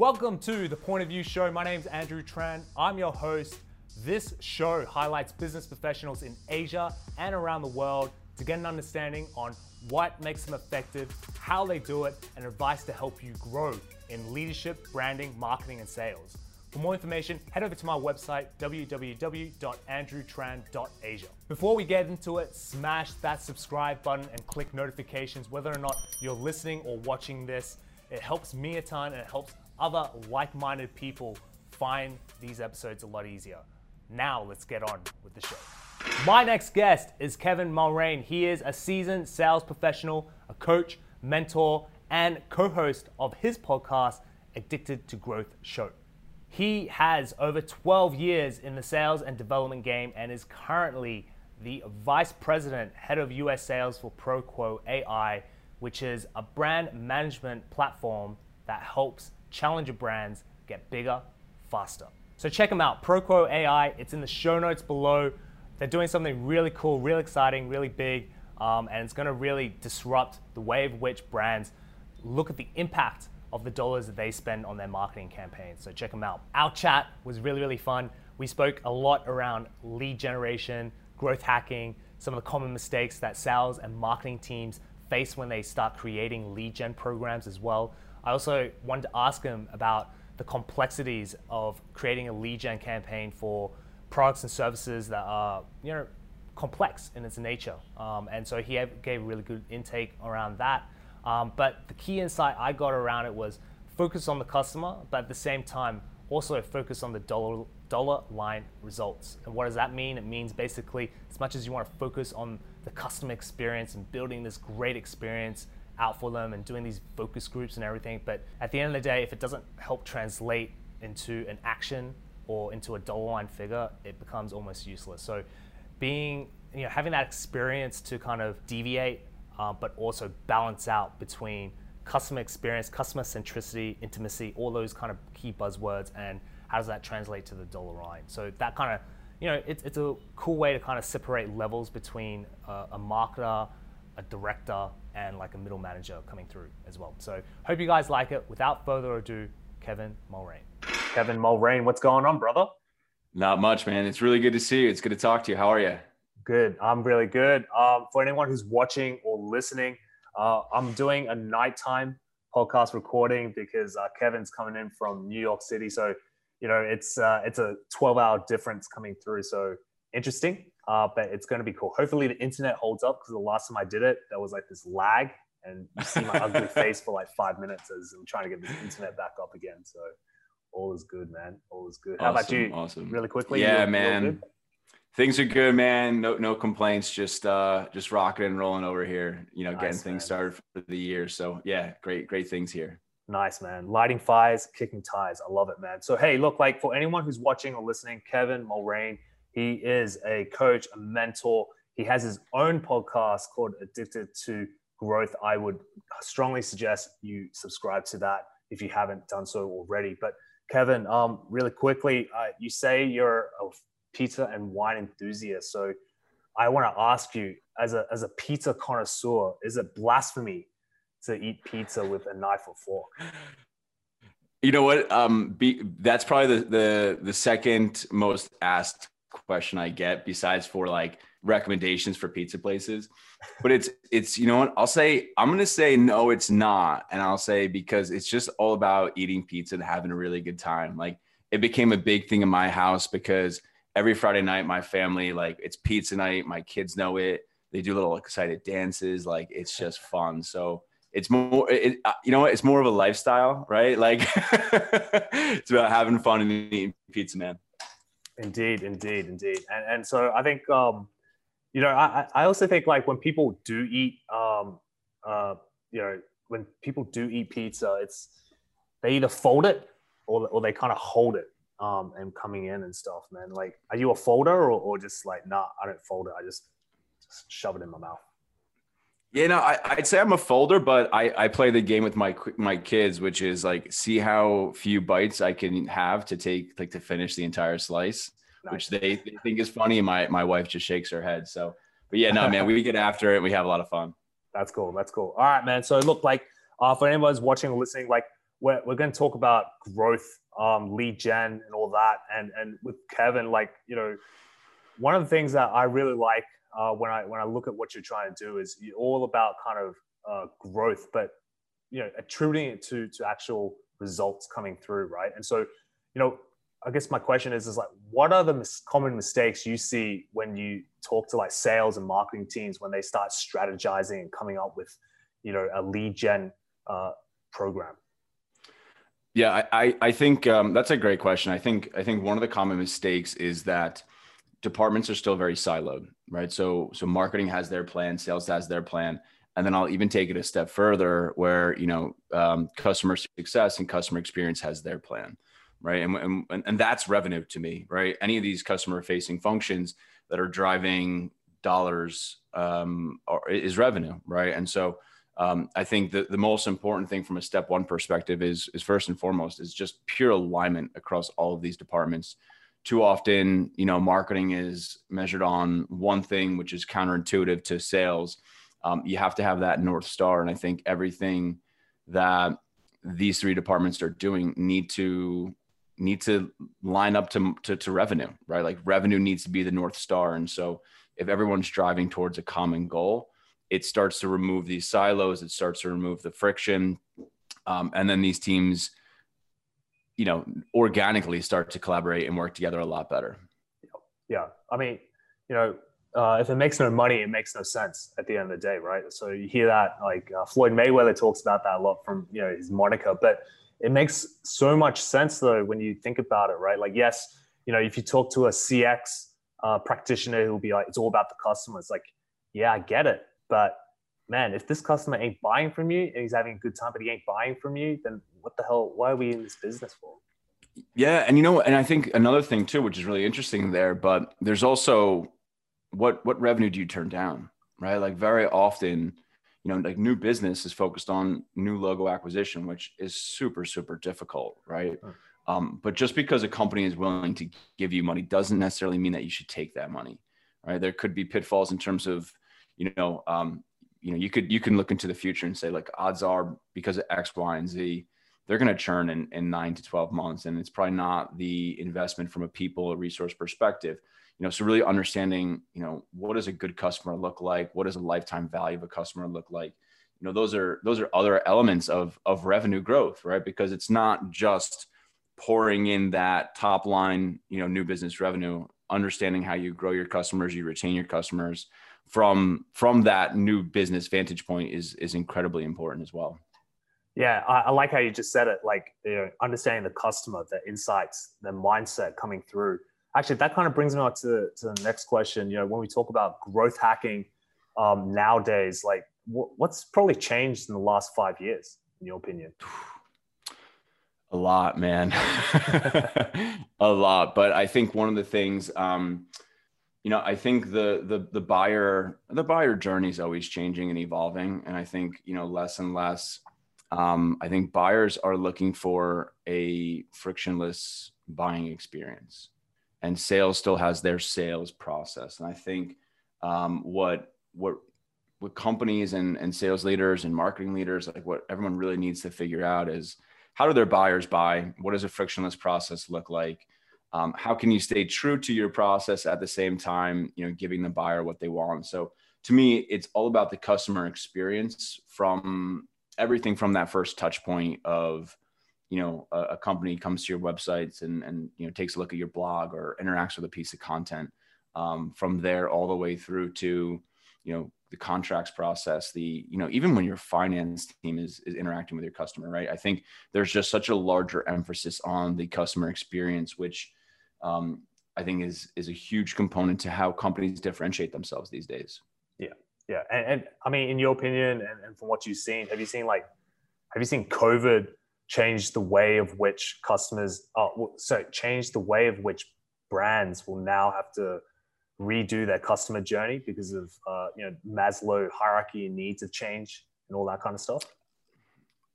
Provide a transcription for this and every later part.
Welcome to the Point of View Show. My name is Andrew Tran. I'm your host. This show highlights business professionals in Asia and around the world to get an understanding on what makes them effective, how they do it, and advice to help you grow in leadership, branding, marketing, and sales. For more information, head over to my website, www.andrewtran.asia. Before we get into it, smash that subscribe button and click notifications whether or not you're listening or watching this. It helps me a ton and it helps other like minded people find these episodes a lot easier. Now, let's get on with the show. My next guest is Kevin Mulrain. He is a seasoned sales professional, a coach, mentor, and co host of his podcast, Addicted to Growth Show. He has over 12 years in the sales and development game and is currently the vice president, head of US sales for ProQuo AI, which is a brand management platform that helps challenger brands get bigger faster. So check them out, ProQuo AI. It's in the show notes below. They're doing something really cool, really exciting, really big, um, and it's going to really disrupt the way of which brands look at the impact of the dollars that they spend on their marketing campaigns. So check them out. Our chat was really, really fun. We spoke a lot around lead generation, growth hacking, some of the common mistakes that sales and marketing teams face when they start creating lead gen programs as well. I also wanted to ask him about the complexities of creating a lead gen campaign for products and services that are, you know, complex in its nature. Um, and so he gave really good intake around that. Um, but the key insight I got around it was focus on the customer, but at the same time, also focus on the dollar, dollar line results. And what does that mean? It means basically, as much as you want to focus on the customer experience and building this great experience out for them and doing these focus groups and everything, but at the end of the day, if it doesn't help translate into an action or into a dollar line figure, it becomes almost useless. So being, you know, having that experience to kind of deviate uh, but also balance out between customer experience, customer centricity, intimacy, all those kind of key buzzwords, and how does that translate to the dollar line? So that kind of, you know, it's, it's a cool way to kind of separate levels between uh, a marketer, a director, and like a middle manager coming through as well. So hope you guys like it. Without further ado, Kevin Mulrain. Kevin Mulrain, what's going on, brother? Not much, man. It's really good to see you. It's good to talk to you. How are you? Good. I'm really good. Um, for anyone who's watching or listening, uh, I'm doing a nighttime podcast recording because uh, Kevin's coming in from New York City. So, you know, it's uh, it's a 12 hour difference coming through. So interesting, uh, but it's going to be cool. Hopefully, the internet holds up because the last time I did it, there was like this lag, and you see my ugly face for like five minutes as I'm trying to get this internet back up again. So all is good, man. All is good. How about you? Awesome. Really quickly. Yeah, man. Things are good, man. No, no complaints. Just, uh, just rocking and rolling over here. You know, nice, getting things started for the year. So yeah, great, great things here. Nice, man. Lighting fires, kicking ties. I love it, man. So hey, look, like for anyone who's watching or listening, Kevin Mulrain, he is a coach, a mentor. He has his own podcast called Addicted to Growth. I would strongly suggest you subscribe to that if you haven't done so already. But Kevin, um, really quickly, uh, you say you're a pizza and wine enthusiast. So I want to ask you, as a as a pizza connoisseur, is it blasphemy to eat pizza with a knife or fork? You know what? Um, be, that's probably the, the the second most asked question I get, besides for like recommendations for pizza places. But it's it's you know what? I'll say I'm gonna say no, it's not, and I'll say because it's just all about eating pizza and having a really good time. Like it became a big thing in my house because every Friday night, my family, like it's pizza night. My kids know it. They do little excited dances. Like it's just fun. So it's more, it, you know what? It's more of a lifestyle, right? Like it's about having fun and eating pizza, man. Indeed, indeed, indeed. And, and so I think, um, you know, I, I also think like when people do eat, um, uh, you know, when people do eat pizza, it's, they either fold it or, or they kind of hold it um, and coming in and stuff, man. Like, are you a folder or, or just like, nah, I don't fold it. I just, just shove it in my mouth. Yeah, no, I, would say I'm a folder, but I, I play the game with my my kids, which is like see how few bites I can have to take like to finish the entire slice, nice. which they, they think is funny. My my wife just shakes her head. So, but yeah, no, man, we get after it. We have a lot of fun. That's cool. That's cool. All right, man. So look, like uh, for anyone who's watching or listening, like we're, we're going to talk about growth, um, lead gen, and all that. And and with Kevin, like you know, one of the things that I really like uh, when I when I look at what you're trying to do is all about kind of uh, growth, but you know, attributing it to to actual results coming through, right? And so, you know, I guess my question is, is like, what are the mis- common mistakes you see when you talk to like sales and marketing teams when they start strategizing and coming up with, you know, a lead gen uh, program? Yeah, I, I think um, that's a great question. I think I think one of the common mistakes is that departments are still very siloed, right? So so marketing has their plan, sales has their plan, and then I'll even take it a step further, where you know um, customer success and customer experience has their plan right? And, and, and that's revenue to me, right? Any of these customer facing functions that are driving dollars um, are, is revenue, right? And so um, I think the, the most important thing from a step one perspective is, is first and foremost is just pure alignment across all of these departments. Too often, you know, marketing is measured on one thing, which is counterintuitive to sales. Um, you have to have that North Star. And I think everything that these three departments are doing need to need to line up to, to, to revenue, right? Like revenue needs to be the North Star. And so if everyone's driving towards a common goal, it starts to remove these silos, it starts to remove the friction. Um, and then these teams, you know, organically start to collaborate and work together a lot better. Yeah. I mean, you know, uh, if it makes no money, it makes no sense at the end of the day, right? So you hear that, like uh, Floyd Mayweather talks about that a lot from you know his moniker, but it makes so much sense though when you think about it, right? Like, yes, you know, if you talk to a CX uh, practitioner who'll be like, it's all about the customer. It's like, yeah, I get it, but man, if this customer ain't buying from you and he's having a good time, but he ain't buying from you, then what the hell? Why are we in this business for? Yeah, and you know, and I think another thing too, which is really interesting there, but there's also what what revenue do you turn down, right? Like very often you know, like new business is focused on new logo acquisition, which is super, super difficult, right? Um, but just because a company is willing to give you money doesn't necessarily mean that you should take that money, right? There could be pitfalls in terms of, you know, um, you know, you could you can look into the future and say like odds are because of X, Y, and Z, they're going to churn in, in nine to twelve months, and it's probably not the investment from a people or resource perspective. You know so really understanding you know what does a good customer look like? What does a lifetime value of a customer look like? You know those are those are other elements of of revenue growth right? Because it's not just pouring in that top line you know new business revenue understanding how you grow your customers you retain your customers from from that new business vantage point is is incredibly important as well. Yeah I, I like how you just said it like you know understanding the customer the insights the mindset coming through. Actually that kind of brings me on to, to the next question you know when we talk about growth hacking um, nowadays like what's probably changed in the last five years in your opinion? A lot man. A lot but i think one of the things um, you know i think the the the buyer the buyer journey is always changing and evolving and i think you know less and less um, i think buyers are looking for a frictionless buying experience and sales still has their sales process. And I think um, what what what companies and, and sales leaders and marketing leaders like what everyone really needs to figure out is how do their buyers buy? What does a frictionless process look like? Um, how can you stay true to your process at the same time, you know, giving the buyer what they want? So to me, it's all about the customer experience from everything from that first touch point of you know a, a, company comes to your websites and and you know takes a look at your blog or interacts with a piece of content um, from there all the way through to you know the contracts process the you know even when your finance team is, is interacting with your customer right i think there's just such a larger emphasis on the customer experience which um, i think is is a huge component to how companies differentiate themselves these days yeah yeah and, and i mean in your opinion and, and from what you've seen have you seen like have you seen covid change the way of which customers, oh, so change the way of which brands will now have to redo their customer journey because of uh, you know Maslow hierarchy and needs have changed and all that kind of stuff?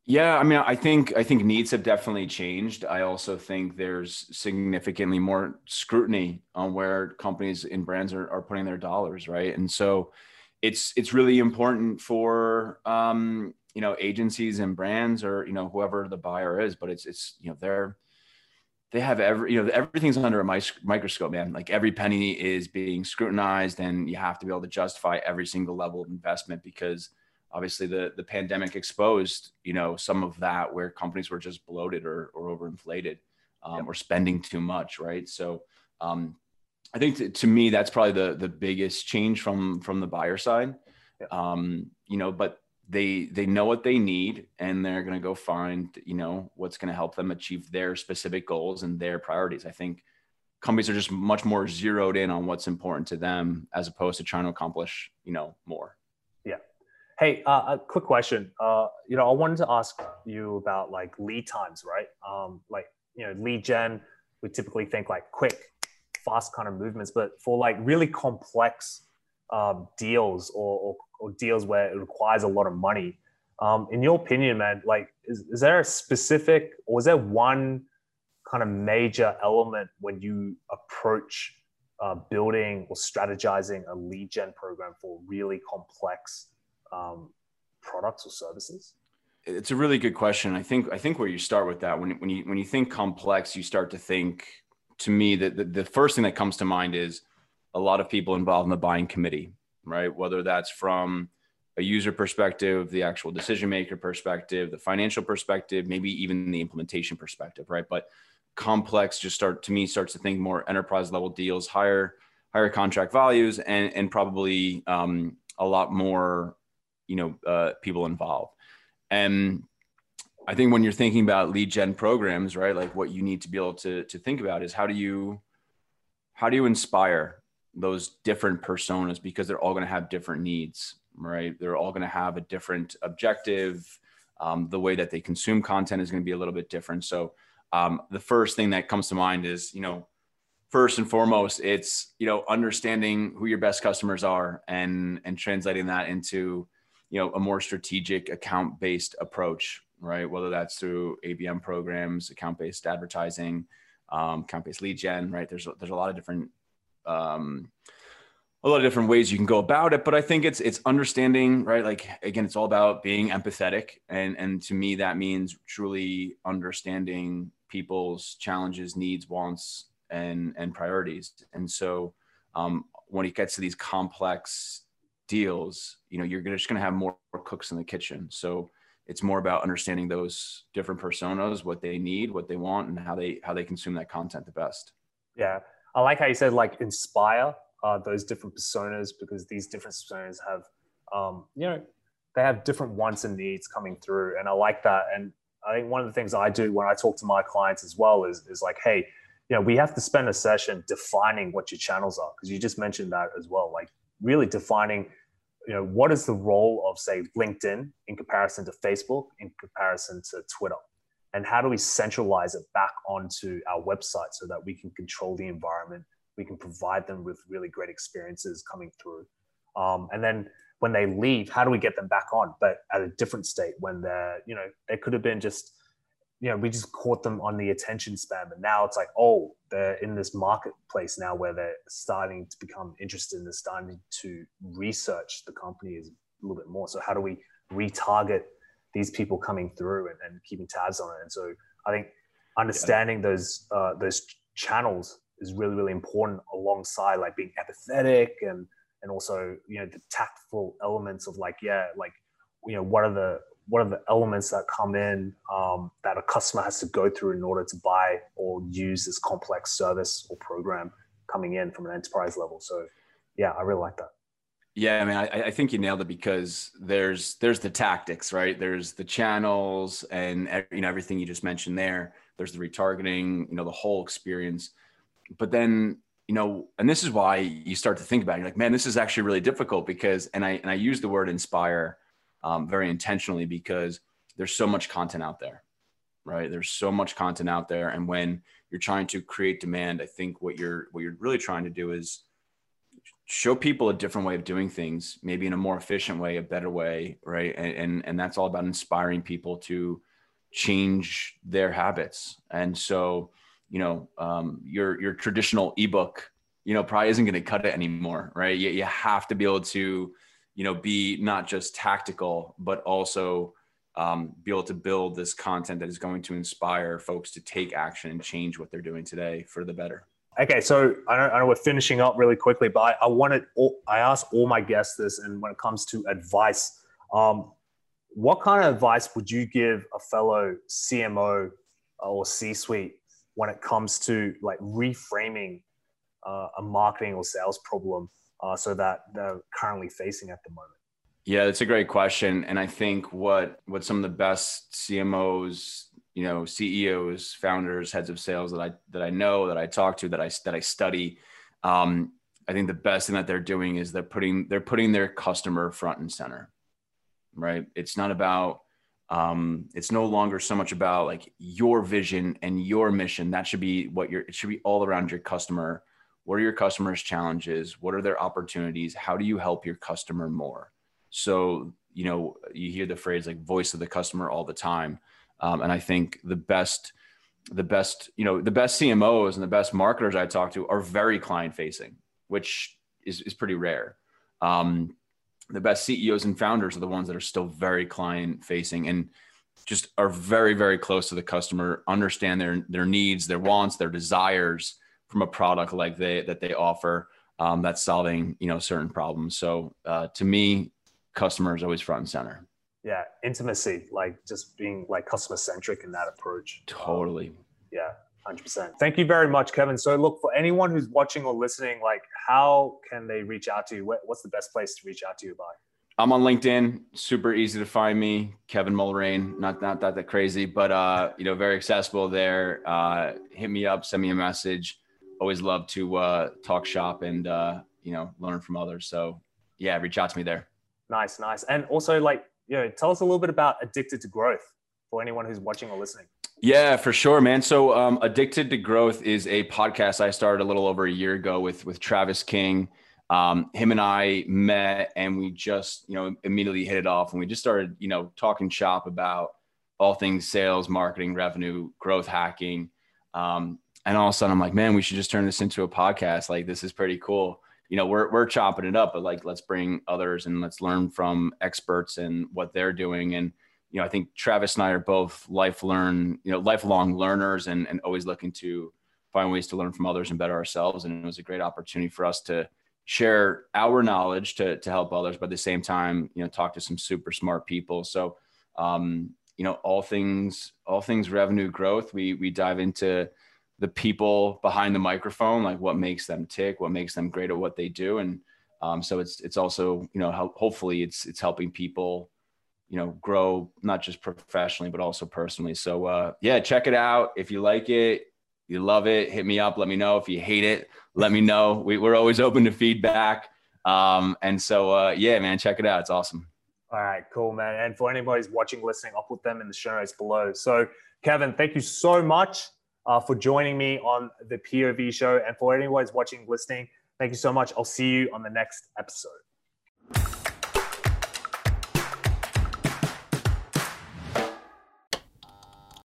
Yeah, I mean, I think I think needs have definitely changed. I also think there's significantly more scrutiny on where companies and brands are, are putting their dollars, right? And so it's it's really important for um, you know agencies and brands or you know whoever the buyer is but it's it's you know they're they have every you know everything's under a microscope man like every penny is being scrutinized and you have to be able to justify every single level of investment because obviously the the pandemic exposed you know some of that where companies were just bloated or or overinflated um, yep. or spending too much right so um, i think to, to, me that's probably the the biggest change from from the buyer side yep. um, you know but they they know what they need and they're going to go find you know what's going to help them achieve their specific goals and their priorities i think companies are just much more zeroed in on what's important to them as opposed to trying to accomplish you know more hey uh, a quick question uh, you know i wanted to ask you about like lead times right um, like you know lead gen we typically think like quick fast kind of movements but for like really complex um, deals or, or, or, deals where it requires a lot of money. Um, in your opinion, man, like, is, is there a specific or is there one kind of major element when you approach uh, building or strategizing a lead gen program for really complex um, products or services? It's a really good question. I think I think where you start with that when when you when you think complex, you start to think. To me, that the, the first thing that comes to mind is a lot of people involved in the buying committee, right? Whether that's from a user perspective, the actual decision maker perspective, the financial perspective, maybe even the implementation perspective, right? But complex just start to me starts to think more enterprise level deals, higher higher contract values, and and probably um, a lot more, you know, uh, people involved. And I think when you're thinking about lead gen programs, right, like what you need to be able to to think about is how do you how do you inspire those different personas because they're all going to have different needs, right? They're all going to have a different objective. Um, the way that they consume content is going to be a little bit different. So, um, the first thing that comes to mind is, you know, first and foremost, it's you know understanding who your best customers are and and translating that into, you know, a more strategic account based approach, right? Whether that's through ABM programs, account based advertising, um, account based lead gen, right? There's there's a lot of different um, a lot of different ways you can go about it but i think it's it's understanding right like again it's all about being empathetic and and to me that means truly understanding people's challenges needs wants and and priorities and so um, when it gets to these complex deals you know you're just going to have more cooks in the kitchen. So it's more about understanding those different personas what they need what they want and how they how they consume that content the best. Yeah. I like how you said like inspire uh, those different personas because these different personas have, um, you know, they have different wants and needs coming through, and I like that. And I think one of the things I do when I talk to my clients as well is is like, hey, you know, we have to spend a session defining what your channels are because you just mentioned that as well, like really defining you know what is the role of say linkedin in comparison to facebook in comparison to twitter? And how do we centralize it back onto our website so that we can control the environment we can provide them with really great experiences coming through? Um, and then when they leave how do we get them back on but at a different state when they're you know they could have been just you know we just caught them on the attention span but now it's like oh they're in this marketplace now where they're starting to become interested and they're starting to research the company is a little bit more so how do we retarget these people coming through and, and keeping tabs on it. And so I think understanding yeah. those uh, those channels is really really important alongside like being empathetic and and also you know the tactful elements of like yeah like you know what are the what are the elements that come in um, that a customer has to go through in order to buy or use this complex service or program coming in from an enterprise level so yeah i really like that yeah, I mean, I, I, think you nailed it because there's there's the tactics, right? There's the channels and you know everything you just mentioned there. There's the retargeting, you know, the whole experience. But then, you know, and this is why you start to think about it. You're like, man, this is actually really difficult because, and I and I use the word inspire um, very intentionally because there's so much content out there, right? There's so much content out there, and when you're trying to create demand, I think what you're what you're really trying to do is show people a different way of doing things, maybe in a more efficient way, a better way, right? And and, and that's all about inspiring people to change their habits. And so, you know, um, your your traditional ebook, you know, probably isn't going to cut it anymore, right? You, you have to be able to, you know, be not just tactical, but also um, be able to build this content that is going to inspire folks to take action and change what they're doing today for the better. Okay, so I know, I know we're finishing up really quickly, but I, I wanted all, I asked all my guests this, and when it comes to advice, um, what kind of advice would you give a fellow CMO or C-suite when it comes to like reframing uh, a marketing or sales problem uh, so that they're currently facing at the moment? Yeah, that's a great question, and I think what what some of the best CMOs, you know, CEOs, founders, heads of sales that I that I know, that I talk to, that I that I study, um, I think the best thing that they're doing is they're putting they're putting their customer front and center, right? It's not about um, it's no longer so much about like your vision and your mission. That should be what your it should be all around your customer. What are your customers' challenges? What are their opportunities? How do you help your customer more? So, you know, you hear the phrase like voice of the customer all the time. Um, and I think the best, the best, you know, the best CMOs and the best marketers I talk to are very client facing, which is, is pretty rare. Um, the best CEOs and founders are the ones that are still very client facing and just are very, very close to the customer, understand their, their needs, their wants, their desires from a product like they, that they offer um, that's solving, you know, certain problems. So uh, to me, customer is always front and center. Yeah, intimacy, like just being like customer centric in that approach. Totally. Um, yeah, 100%. Thank you very much, Kevin. So, look, for anyone who's watching or listening, like, how can they reach out to you? What's the best place to reach out to you by? I'm on LinkedIn. Super easy to find me, Kevin Mulrain. Not not that that crazy, but uh, you know, very accessible there. Uh, hit me up, send me a message. Always love to uh, talk shop and uh, you know learn from others. So yeah, reach out to me there. Nice, nice. And also, like, you know, tell us a little bit about Addicted to Growth for anyone who's watching or listening. Yeah, for sure, man. So, um, Addicted to Growth is a podcast I started a little over a year ago with with Travis King. Um, him and I met, and we just, you know, immediately hit it off, and we just started, you know, talking shop about all things sales, marketing, revenue, growth hacking. Um, and all of a sudden, I'm like, man, we should just turn this into a podcast. Like, this is pretty cool. You know we're we're chopping it up but like let's bring others and let's learn from experts and what they're doing. And you know i think travis and i are both life learn you know lifelong learners and and always looking to find ways to learn from others and better ourselves. And it was a great opportunity for us to share our knowledge to to help others but at the same time you know talk to some super smart people. So um you know all things all things revenue growth we we dive into the people behind the microphone, like what makes them tick, what makes them great at what they do, and um, so it's it's also you know hopefully it's it's helping people you know grow not just professionally but also personally. So uh, yeah, check it out if you like it, you love it, hit me up, let me know. If you hate it, let me know. We, we're always open to feedback. Um, and so uh, yeah, man, check it out. It's awesome. All right, cool, man. And for anybody who's watching, listening, I'll put them in the show notes below. So, Kevin, thank you so much uh, for joining me on the POV show. And for anyone who's watching, listening, thank you so much. I'll see you on the next episode.